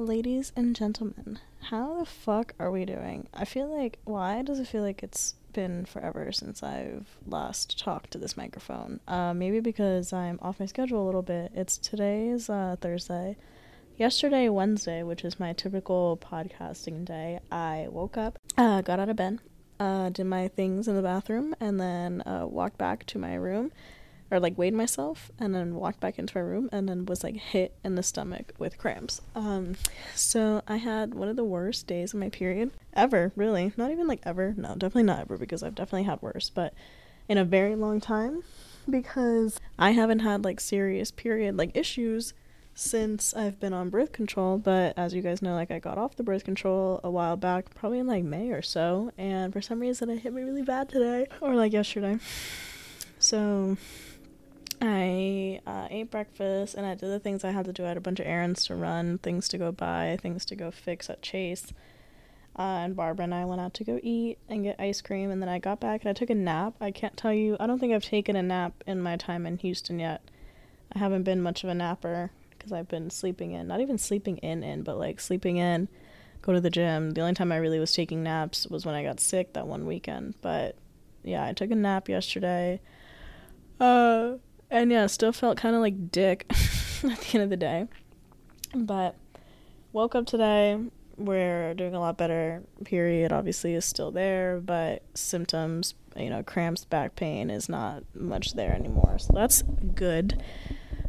Ladies and gentlemen, how the fuck are we doing? I feel like, why does it feel like it's been forever since I've last talked to this microphone? Uh, maybe because I'm off my schedule a little bit. It's today's uh, Thursday. Yesterday, Wednesday, which is my typical podcasting day, I woke up, uh, got out of bed, uh, did my things in the bathroom, and then uh, walked back to my room or like weighed myself and then walked back into my room and then was like hit in the stomach with cramps. Um so I had one of the worst days of my period ever, really. Not even like ever. No, definitely not ever because I've definitely had worse, but in a very long time because I haven't had like serious period like issues since I've been on birth control, but as you guys know, like I got off the birth control a while back, probably in like May or so, and for some reason it hit me really bad today or like yesterday. So I uh, ate breakfast and I did the things I had to do. I had a bunch of errands to run, things to go buy, things to go fix at Chase. Uh, and Barbara and I went out to go eat and get ice cream. And then I got back and I took a nap. I can't tell you, I don't think I've taken a nap in my time in Houston yet. I haven't been much of a napper because I've been sleeping in, not even sleeping in, in, but like sleeping in, go to the gym. The only time I really was taking naps was when I got sick that one weekend. But yeah, I took a nap yesterday. Uh, and yeah, still felt kind of like dick at the end of the day. But woke up today. We're doing a lot better. Period obviously is still there, but symptoms, you know, cramps, back pain is not much there anymore. So that's good.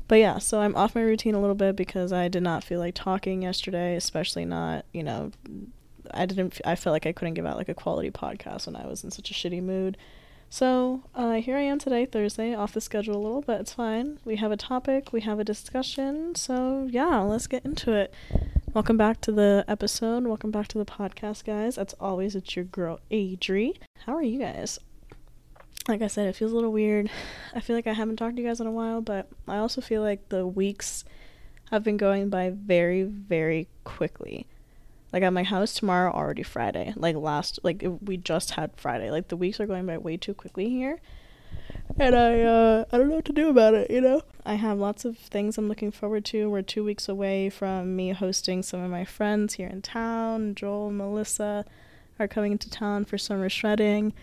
But yeah, so I'm off my routine a little bit because I did not feel like talking yesterday, especially not, you know, I didn't I felt like I couldn't give out like a quality podcast when I was in such a shitty mood. So uh, here I am today, Thursday, off the schedule a little, but it's fine. We have a topic, we have a discussion. So yeah, let's get into it. Welcome back to the episode. Welcome back to the podcast, guys. As always, it's your girl Adri. How are you guys? Like I said, it feels a little weird. I feel like I haven't talked to you guys in a while, but I also feel like the weeks have been going by very, very quickly. Like at my house tomorrow, already Friday. Like last, like we just had Friday. Like the weeks are going by way too quickly here, and I uh I don't know what to do about it. You know, I have lots of things I'm looking forward to. We're two weeks away from me hosting some of my friends here in town. Joel, Melissa are coming into town for summer shredding.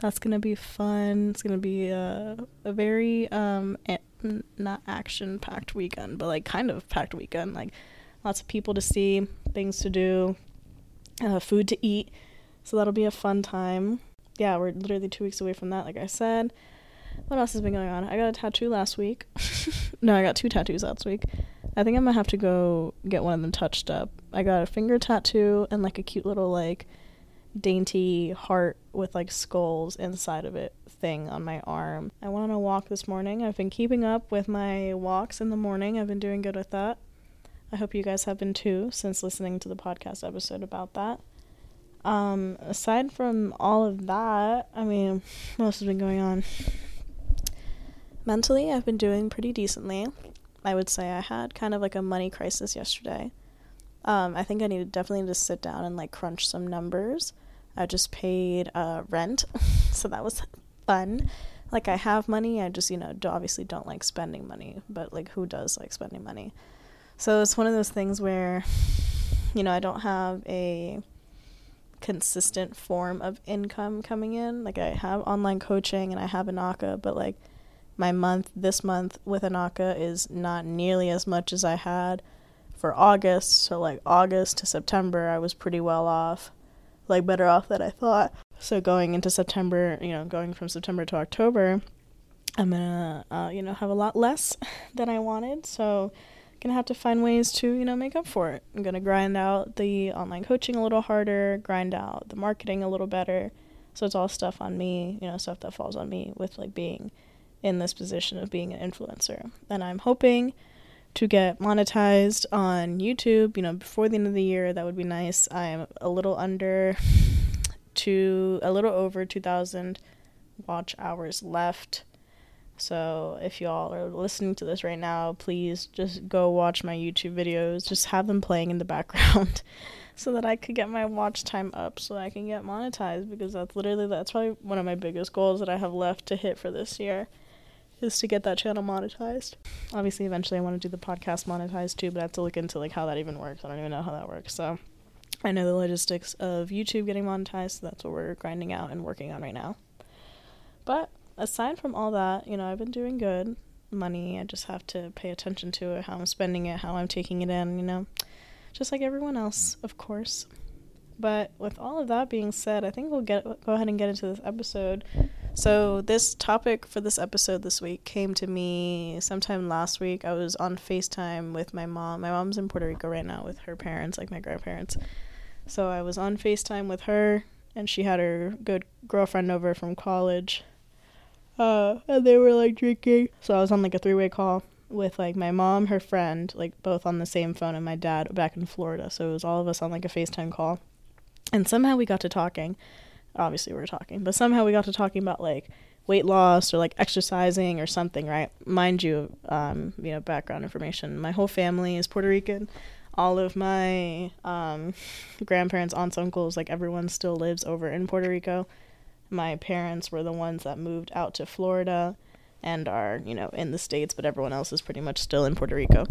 That's gonna be fun. It's gonna be a a very um a- not action packed weekend, but like kind of packed weekend. Like lots of people to see, things to do, uh, food to eat. So that'll be a fun time. Yeah, we're literally two weeks away from that, like I said. What else has been going on? I got a tattoo last week. no, I got two tattoos last week. I think I'm gonna have to go get one of them touched up. I got a finger tattoo and like a cute little like dainty heart with like skulls inside of it thing on my arm. I went on a walk this morning. I've been keeping up with my walks in the morning. I've been doing good with that. I hope you guys have been too since listening to the podcast episode about that. Um, aside from all of that, I mean, what else has been going on? Mentally, I've been doing pretty decently. I would say I had kind of like a money crisis yesterday. Um, I think I need definitely to sit down and like crunch some numbers. I just paid uh, rent, so that was fun. Like I have money, I just you know obviously don't like spending money, but like who does like spending money? So it's one of those things where, you know, I don't have a consistent form of income coming in. Like I have online coaching and I have Anaka, but like my month this month with Anaka is not nearly as much as I had for August. So like August to September, I was pretty well off, like better off than I thought. So going into September, you know, going from September to October, I'm gonna, uh, you know, have a lot less than I wanted. So gonna have to find ways to you know make up for it. I'm gonna grind out the online coaching a little harder grind out the marketing a little better. So it's all stuff on me you know stuff that falls on me with like being in this position of being an influencer. And i'm hoping to get monetized on youtube you know before the end of the year. That would be nice. I'm a little under to a little over 2000 watch hours left so if y'all are listening to this right now, please just go watch my YouTube videos. Just have them playing in the background so that I could get my watch time up so I can get monetized because that's literally that's probably one of my biggest goals that I have left to hit for this year is to get that channel monetized. Obviously, eventually I want to do the podcast monetized too, but I have to look into like how that even works. I don't even know how that works. So I know the logistics of YouTube getting monetized, so that's what we're grinding out and working on right now. But aside from all that, you know, I've been doing good. Money, I just have to pay attention to it, how I'm spending it, how I'm taking it in, you know, just like everyone else, of course. But with all of that being said, I think we'll get go ahead and get into this episode. So this topic for this episode this week came to me sometime last week. I was on FaceTime with my mom. My mom's in Puerto Rico right now with her parents, like my grandparents. So I was on FaceTime with her and she had her good girlfriend over from college uh, and they were like drinking. So I was on like a three way call with like my mom, her friend, like both on the same phone, and my dad back in Florida. So it was all of us on like a FaceTime call. And somehow we got to talking. Obviously, we were talking, but somehow we got to talking about like weight loss or like exercising or something, right? Mind you, um, you know, background information. My whole family is Puerto Rican. All of my um, grandparents, aunts, uncles, like everyone still lives over in Puerto Rico my parents were the ones that moved out to Florida and are, you know, in the States, but everyone else is pretty much still in Puerto Rico.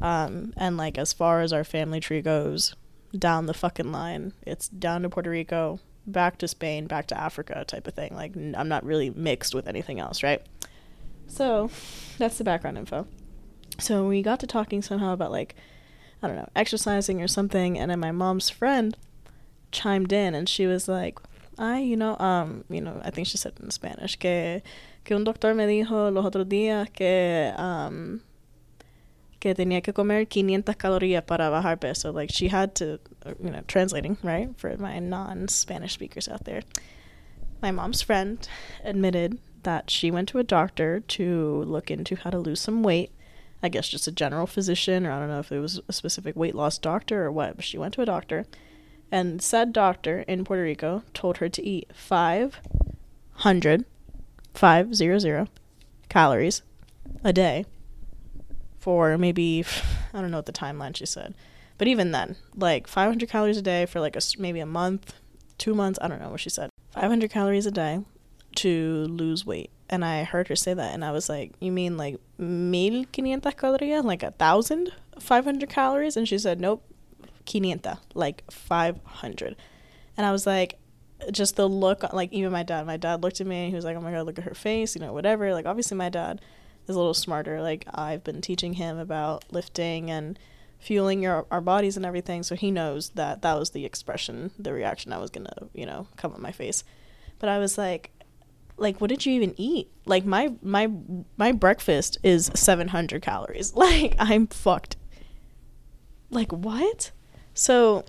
Um, and like as far as our family tree goes, down the fucking line, it's down to Puerto Rico, back to Spain, back to Africa type of thing. Like I'm not really mixed with anything else, right? So that's the background info. So we got to talking somehow about like I don't know, exercising or something, and then my mom's friend chimed in and she was like, ay, you know, um, you know, I think she said in Spanish que que un doctor me dijo los otros días que um que tenía que comer 500 calorías para bajar peso. Like she had to, uh, you know, translating, right? For my non-Spanish speakers out there. My mom's friend admitted that she went to a doctor to look into how to lose some weight. I guess just a general physician, or I don't know if it was a specific weight loss doctor or what, but she went to a doctor and said doctor in Puerto Rico told her to eat 500, 500 calories a day for maybe, I don't know what the timeline she said. But even then, like 500 calories a day for like a, maybe a month, two months, I don't know what she said. 500 calories a day to lose weight. And I heard her say that, and I was like, You mean like 1500 calories? Like a thousand? 500 calories? And she said, Nope, 500, like 500. And I was like, just the look, like even my dad, my dad looked at me and he was like, oh my God, look at her face, you know, whatever. Like, obviously, my dad is a little smarter. Like, I've been teaching him about lifting and fueling your, our bodies and everything. So he knows that that was the expression, the reaction I was going to, you know, come on my face. But I was like, like what did you even eat like my my my breakfast is 700 calories like i'm fucked like what so,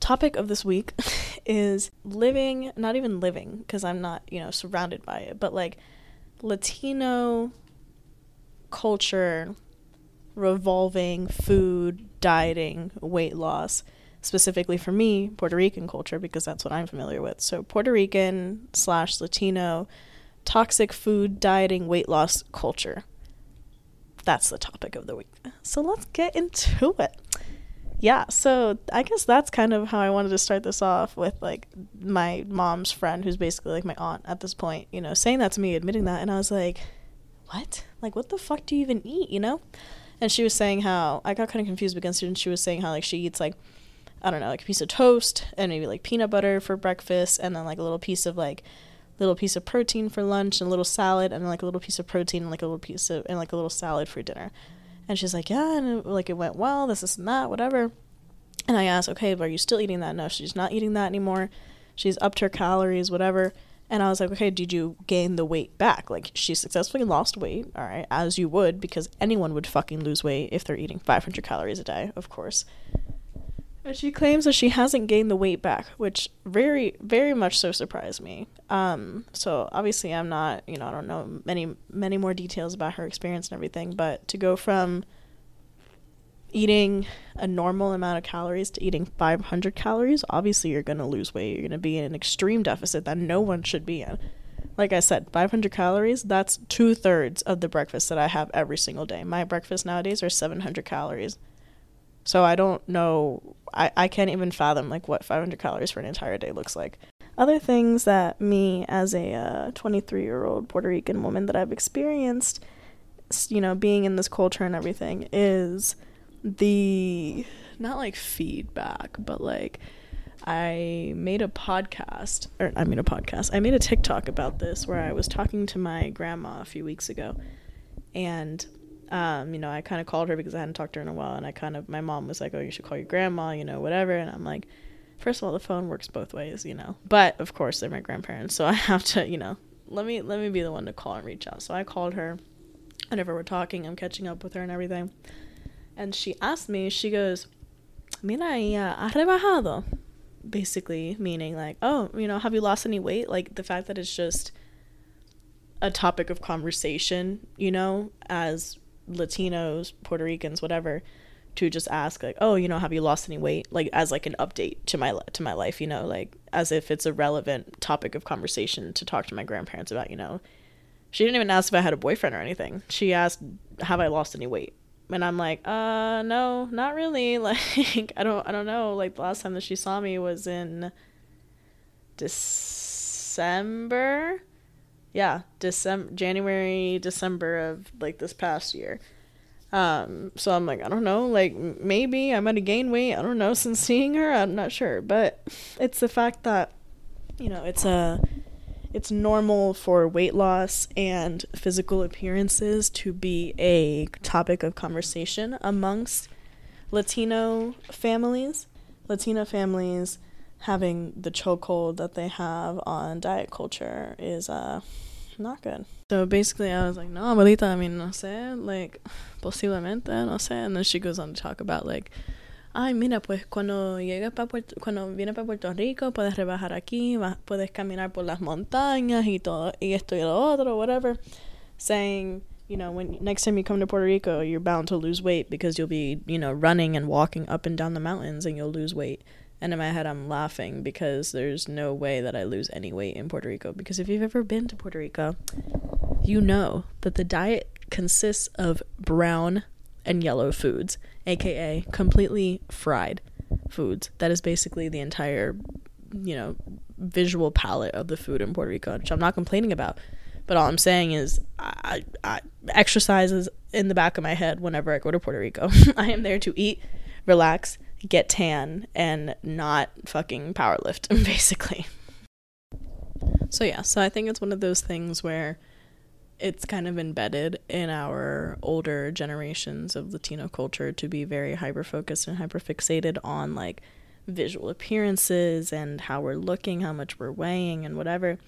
topic of this week is living, not even living, because I'm not, you know, surrounded by it, but like Latino culture revolving food, dieting, weight loss, specifically for me, Puerto Rican culture, because that's what I'm familiar with. So, Puerto Rican slash Latino toxic food, dieting, weight loss culture. That's the topic of the week. So, let's get into it yeah, so I guess that's kind of how I wanted to start this off with like my mom's friend, who's basically like my aunt at this point, you know, saying that to me, admitting that, and I was like, what? Like, what the fuck do you even eat, you know? And she was saying how I got kind of confused because she was saying how like she eats like I don't know, like a piece of toast and maybe like peanut butter for breakfast, and then like a little piece of like little piece of protein for lunch and a little salad, and like a little piece of protein and like a little piece of and like a little salad for dinner. And she's like, yeah, and it, like it went well, this, this, and that, whatever. And I asked, okay, are you still eating that? No, she's not eating that anymore. She's upped her calories, whatever. And I was like, okay, did you gain the weight back? Like, she successfully lost weight, all right, as you would, because anyone would fucking lose weight if they're eating 500 calories a day, of course. And she claims that she hasn't gained the weight back, which very, very much so surprised me. Um, so obviously I'm not, you know, I don't know many, many more details about her experience and everything, but to go from eating a normal amount of calories to eating 500 calories, obviously you're going to lose weight. You're going to be in an extreme deficit that no one should be in. Like I said, 500 calories, that's two thirds of the breakfast that I have every single day. My breakfast nowadays are 700 calories. So I don't know, I, I can't even fathom like what 500 calories for an entire day looks like. other things that me as a 23 uh, year old Puerto Rican woman that I've experienced, you know, being in this culture and everything is the not like feedback, but like I made a podcast, or I made a podcast. I made a TikTok about this where I was talking to my grandma a few weeks ago, and um, you know, I kind of called her because I hadn't talked to her in a while, and I kind of my mom was like, "Oh, you should call your grandma," you know, whatever, and I'm like, first of all, the phone works both ways, you know, but of course they're my grandparents, so I have to, you know, let me let me be the one to call and reach out. So I called her. Whenever we're talking, I'm catching up with her and everything, and she asked me, she goes, "Mira, ya has rebajado." basically meaning like, oh, you know, have you lost any weight? Like the fact that it's just a topic of conversation, you know, as Latinos, Puerto Ricans, whatever, to just ask like, oh, you know, have you lost any weight? Like as like an update to my to my life, you know, like as if it's a relevant topic of conversation to talk to my grandparents about, you know. She didn't even ask if I had a boyfriend or anything. She asked, "Have I lost any weight?" and I'm like, uh, no, not really. Like, I don't, I don't know. Like the last time that she saw me was in December. Yeah, December, January, December of like this past year. Um, so I'm like, I don't know, like maybe I might have gained weight. I don't know since seeing her. I'm not sure, but it's the fact that, you know, it's a it's normal for weight loss and physical appearances to be a topic of conversation amongst Latino families. Latino families having the chokehold that they have on diet culture is uh not good. So basically, I was like, no, abuelita, I mean, no sé, like, posiblemente, no sé. And then she goes on to talk about, like, ay, mira, pues cuando llegas para Puerto, cuando vienes para Puerto Rico, puedes rebajar aquí, puedes caminar por las montañas y todo, y esto y lo otro, whatever. Saying, you know, when next time you come to Puerto Rico, you're bound to lose weight because you'll be, you know, running and walking up and down the mountains and you'll lose weight. And in my head, I'm laughing because there's no way that I lose any weight in Puerto Rico. Because if you've ever been to Puerto Rico, you know that the diet consists of brown and yellow foods, aka completely fried foods. That is basically the entire, you know, visual palette of the food in Puerto Rico, which I'm not complaining about. But all I'm saying is, I, I exercises in the back of my head whenever I go to Puerto Rico. I am there to eat, relax, get tan, and not fucking powerlift, basically. So yeah, so I think it's one of those things where it's kind of embedded in our older generations of Latino culture to be very hyper focused and hyper fixated on like visual appearances and how we're looking, how much we're weighing, and whatever.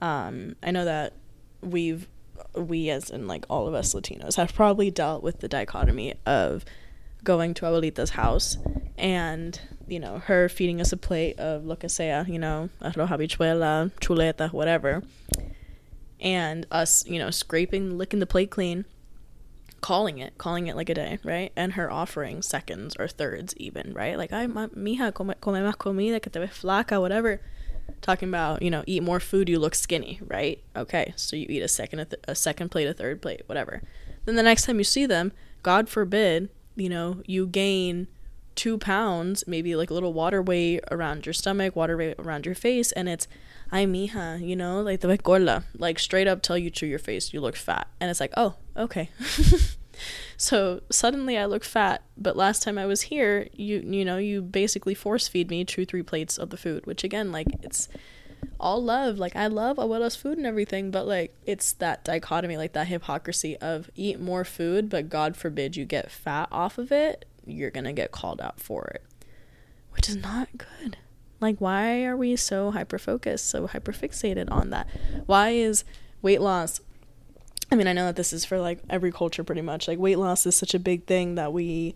Um, I know that we've we as in like all of us Latinos have probably dealt with the dichotomy of going to Abuelita's house and you know her feeding us a plate of lo que sea, you know, arroz habichuela, chuleta, whatever and us, you know, scraping, licking the plate clean, calling it, calling it like a day, right? And her offering seconds or thirds even, right? Like, ay, mija, come, come más comida, que te ves flaca, whatever. Talking about, you know, eat more food, you look skinny, right? Okay, so you eat a second, a, th- a second plate, a third plate, whatever. Then the next time you see them, God forbid, you know, you gain two pounds, maybe like a little water weight around your stomach, water weight around your face, and it's ay mija, you know, like the gorda, like straight up tell you to your face you look fat. And it's like, oh, okay. so suddenly I look fat, but last time I was here, you you know, you basically force feed me two, three plates of the food, which again, like it's all love. Like I love abuela's food and everything, but like it's that dichotomy, like that hypocrisy of eat more food, but God forbid you get fat off of it, you're gonna get called out for it. Which is not good. Like, why are we so hyper focused, so hyper fixated on that? Why is weight loss? I mean, I know that this is for like every culture pretty much. Like, weight loss is such a big thing that we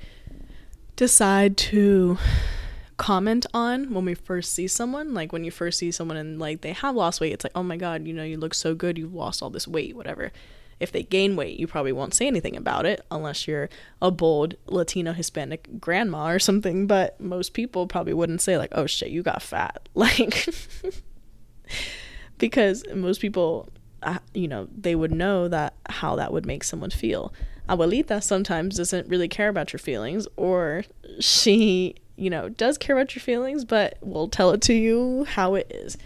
decide to comment on when we first see someone. Like, when you first see someone and like they have lost weight, it's like, oh my God, you know, you look so good, you've lost all this weight, whatever. If they gain weight, you probably won't say anything about it unless you're a bold Latino Hispanic grandma or something. But most people probably wouldn't say, like, oh shit, you got fat. Like, because most people, uh, you know, they would know that how that would make someone feel. Abuelita sometimes doesn't really care about your feelings, or she you know, does care about your feelings, but will tell it to you how it is.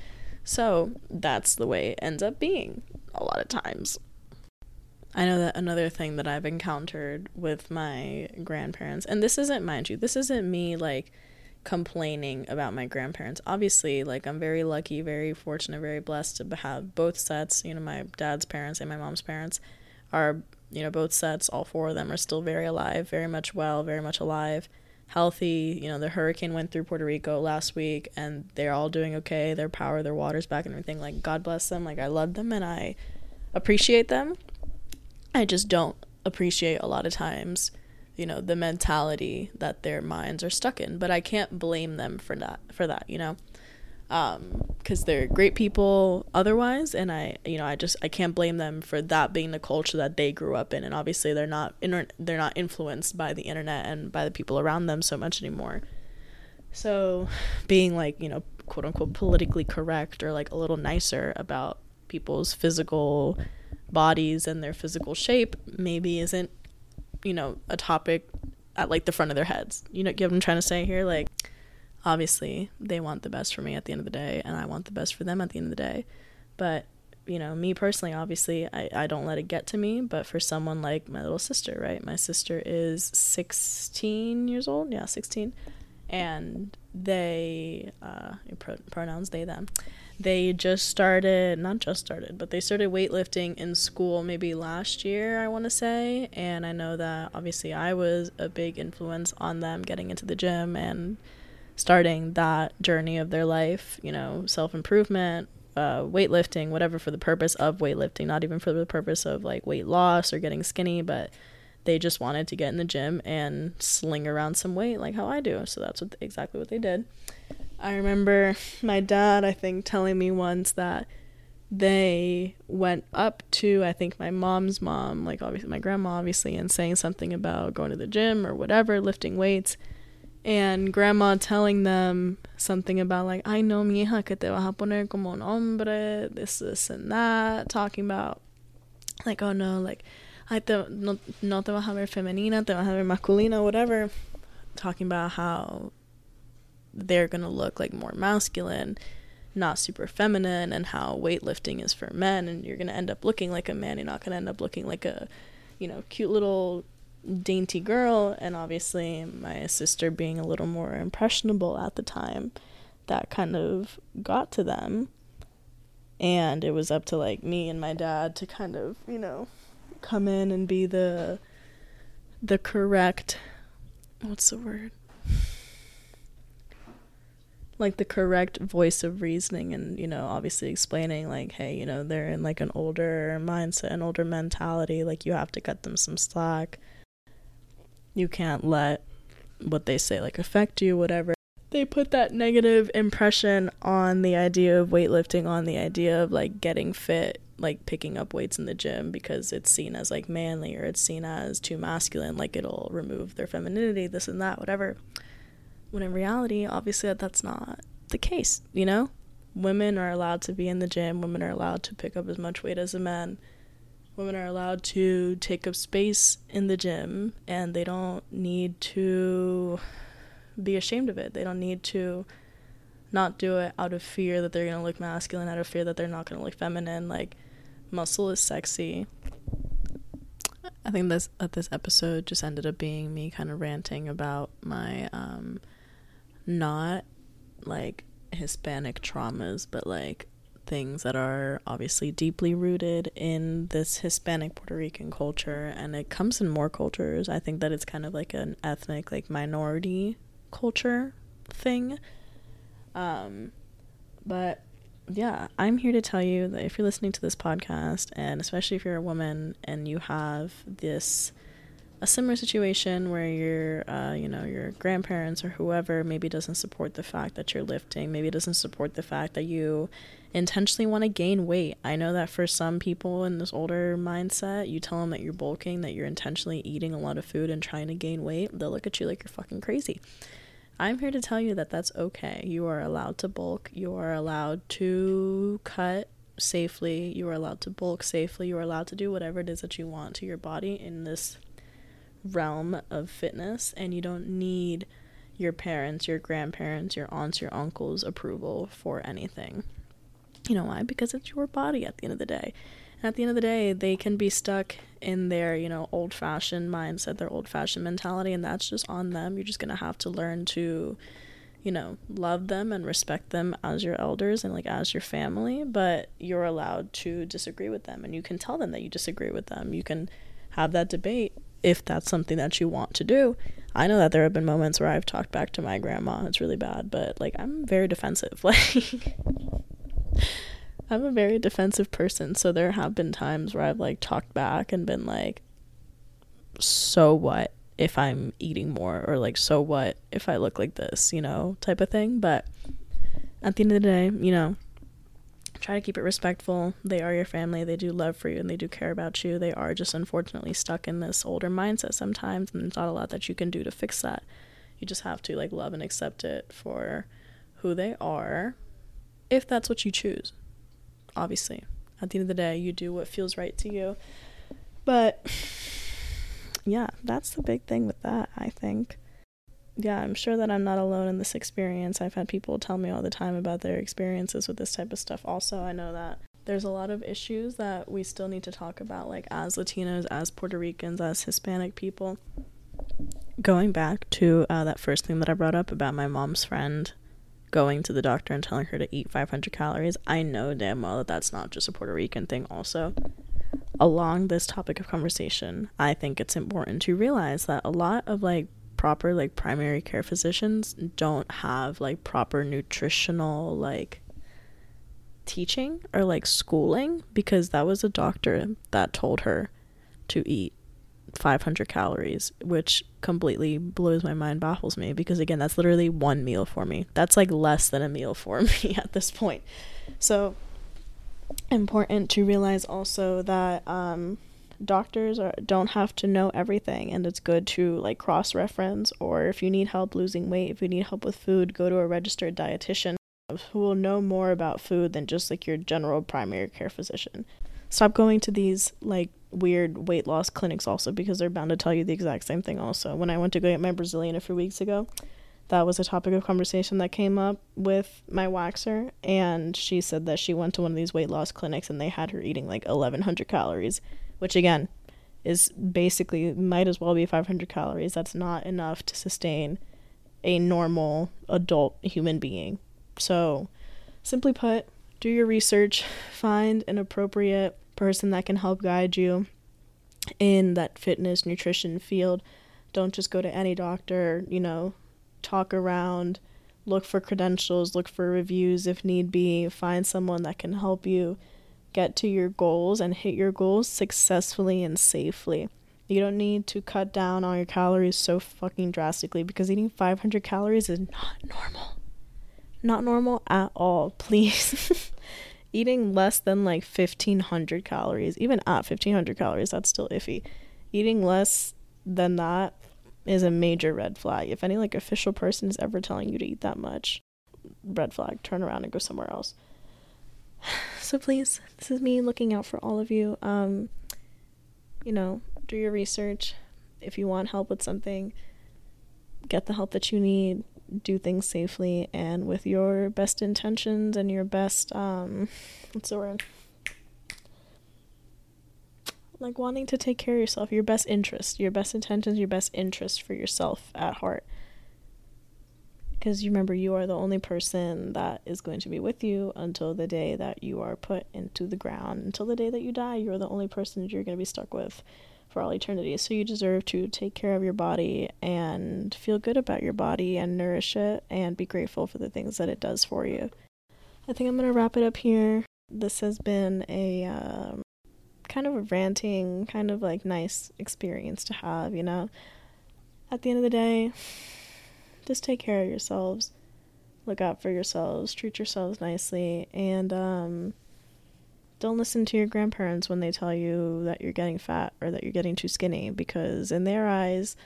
So that's the way it ends up being a lot of times. I know that another thing that I've encountered with my grandparents, and this isn't, mind you, this isn't me like complaining about my grandparents. Obviously, like I'm very lucky, very fortunate, very blessed to have both sets. You know, my dad's parents and my mom's parents are, you know, both sets, all four of them are still very alive, very much well, very much alive, healthy. You know, the hurricane went through Puerto Rico last week and they're all doing okay. Their power, their water's back and everything. Like, God bless them. Like, I love them and I appreciate them. I just don't appreciate a lot of times, you know, the mentality that their minds are stuck in. But I can't blame them for that. For that, you know, because um, they're great people otherwise, and I, you know, I just I can't blame them for that being the culture that they grew up in. And obviously, they're not inter- they're not influenced by the internet and by the people around them so much anymore. So, being like you know, quote unquote, politically correct or like a little nicer about people's physical bodies and their physical shape maybe isn't you know a topic at like the front of their heads you know get what i'm trying to say here like obviously they want the best for me at the end of the day and i want the best for them at the end of the day. But you know me personally obviously i, I don't let it get to me but for someone like my little sister right? My sister is 16 years old. Yeah 16 and they uh pronouns they them. They just started not just started but they started weightlifting in school maybe last year i want to say. And i know that obviously i was a big influence on them getting into the gym and starting that journey of their life you know self-improvement uh, weightlifting whatever for the purpose of weightlifting not even for the purpose of like weight loss or getting skinny but they just wanted to get in the gym and sling around some weight like how i do so that's what exactly what they did I remember my dad, I think, telling me once that they went up to, I think, my mom's mom, like obviously my grandma, obviously, and saying something about going to the gym or whatever, lifting weights. And grandma telling them something about, like, I know mi hija que te vas a poner como un hombre, this, this, and that, talking about, like, oh no, like, I te, no, no te vas a ver femenina, te vas a ver masculina, whatever. Talking about how they're to look like more masculine, not super feminine, and how weightlifting is for men, and you're to end up looking like a man. You're not to end up looking like a, you know, cute little dainty girl. And obviously, my sister being a little more impressionable at the time, that kind of got to them. And it was up to like me and my dad to kind of, you know, come in and be the the correct what's the word like the correct voice of reasoning and you know obviously explaining like hey you know they're in like an older mindset an older mentality like you have to cut them some slack you can't let what they say like affect you whatever they put that negative impression on the idea of weightlifting on the idea of like getting fit like picking up weights in the gym because it's seen as like manly or it's seen as too masculine like it'll remove their femininity this and that whatever when in reality, obviously, that's not the case, you know? Women are allowed to be in the gym, women are allowed to pick up as much weight as a man. Women are allowed to take up space in the gym and they don't need to be ashamed of it. They don't need to not do it out of fear that they're going to look masculine, out of fear that they're not going to look feminine. Like muscle is sexy. I think this uh, this episode just ended up being me kind of ranting about my um not like Hispanic traumas, but like things that are obviously deeply rooted in this Hispanic Puerto Rican culture and it comes in more cultures. I think that it's kind of like an ethnic like minority culture thing. Um but yeah, I'm here to tell you that if you're listening to this podcast and especially if you're a woman and you have this a similar situation where your uh, you know your grandparents or whoever maybe doesn't support the fact that you're lifting maybe doesn't support the fact that you intentionally want to gain weight. I know that for some people in this older mindset you tell them that you're bulking that you're intentionally eating a lot of food and trying to gain weight they'll look at you like you're fucking crazy. I'm here to tell you that that's okay. You are allowed to bulk. You are allowed to cut safely. You are allowed to bulk safely. You are allowed to do whatever it is that you want to your body in this realm of fitness and you don't need your parents, your grandparents, your aunts, your uncles' approval for anything. You know why? Because it's your body at the end of the day. And at the end of the day, they can be stuck in their, you know, old fashioned mindset, their old fashioned mentality, and that's just on them. You're just going to have to learn to, you know, love them and respect them as your elders and like as your family, but you're allowed to disagree with them and you can tell them that you disagree with them. You can have that debate if that's something that you want to do. I know that there have been moments where I've talked back to my grandma. It's really bad, but like I'm very defensive. Like I'm a very defensive person, so there have been times where I've like talked back and been like so what if I'm eating more or like so what if I look like this, you know, type of thing, but at the end of the day, you know, try to keep it respectful. They are your family. They do love for you and they do care about you. They are just unfortunately stuck in this older mindset sometimes, and there's not a lot that you can do to fix that. You just have to like love and accept it for who they are, if that's what you choose. Obviously, at the end of the day, you do what feels right to you. But yeah, that's the big thing with that, I think yeah, I'm sure that I'm not alone in this experience. I've had people tell me all the time about their experiences with this type of stuff. Also, I know that there's a lot of issues that we still need to talk about, like as Latinos, as Puerto Ricans, as Hispanic people. Going back to uh, that first thing that I brought up about my mom's friend going to the doctor and telling her to eat 500 calories, I know damn well that that's not just a Puerto Rican thing, also. Along this topic of conversation, I think it's important to realize that a lot of like proper like primary care physicians don't have like proper nutritional like teaching or like schooling because that was a doctor that told her to eat 500 calories which completely blows my mind baffles me because again that's literally one meal for me. That's like less than a meal for me at this point. So important to realize also that um doctors are, don't have to know everything and it's good to like cross reference or if you need help losing weight if you need help with food go to a registered dietitian who will know more about food than just like your general primary care physician. Stop going to these like weird weight loss clinics also because they're bound to tell you the exact same thing also. When i went to go get my brazilian a few weeks ago that was a topic of conversation that came up with my waxer and she said that she went to one of these weight loss clinics and they had her eating like 1100 calories which again is basically might as well be 500 calories. That's not enough to sustain a normal adult human being. So, simply put, do your research, find an appropriate person that can help guide you in that fitness nutrition field. Don't just go to any doctor, you know, talk around, look for credentials, look for reviews if need be, find someone that can help you get to your goals and hit your goals successfully and safely. You don't need to cut down on your calories so fucking drastically because eating 500 calories is not normal. Not normal at all, please. eating less than like 1500 calories, even at 1500 calories, that's still iffy. Eating less than that is a major red flag. If any like official person is ever telling you to eat that much, red flag, turn around and go somewhere else. So please, this is me looking out for all of you. Um, you know, do your research. If you want help with something, get the help that you need. Do things safely and with your best intentions and your best um, what's the word? Like wanting to take care of yourself, your best interest, your best intentions, your best interest for yourself at heart. Because you remember you are the only person that is going to be with you until the day that you are put into the ground. Until the day that you die you're the only person that you're going to be stuck with for all eternity. So you deserve to take care of your body and feel good about your body and nourish it and be grateful for the things that it does for you. I think i'm going to wrap it up here. This has been a um, kind of a ranting kind of like nice experience to have you know at the end of the day just take care of yourselves. Look out for yourselves. Treat yourselves nicely. And um, don't listen to your grandparents when they tell you that you're getting fat or that you're getting too skinny because, in their eyes,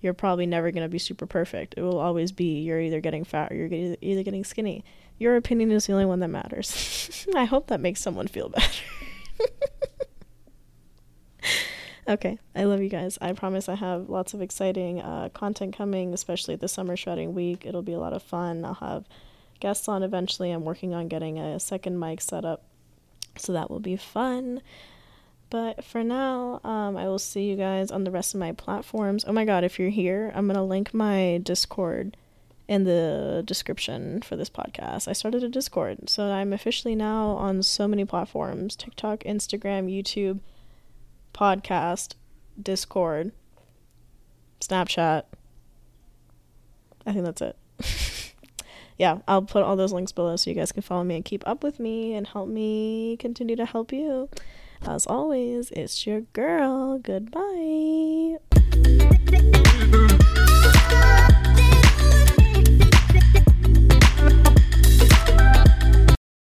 you're probably never going to be super perfect. It will always be you're either getting fat or you're either getting skinny. Your opinion is the only one that matters. I hope that makes someone feel better. okay, I love you guys. I promise I have lots of exciting uh, content coming, especially the summer shredding week. It'll be a lot of fun. I'll have guests on eventually. I'm working on getting a second mic set up, so that will be fun. But for now, um, I will see you guys on the rest of my platforms. Oh my god, if you're here, I'm to link my Discord in the description for this podcast. I started a Discord, so I'm officially now on so many platforms TikTok, Instagram, YouTube, podcast, Discord, Snapchat. I think that's it. yeah, I'll put all those links below so you guys can follow me and keep up with me and help me continue to help you. As always, it's your girl. Goodbye.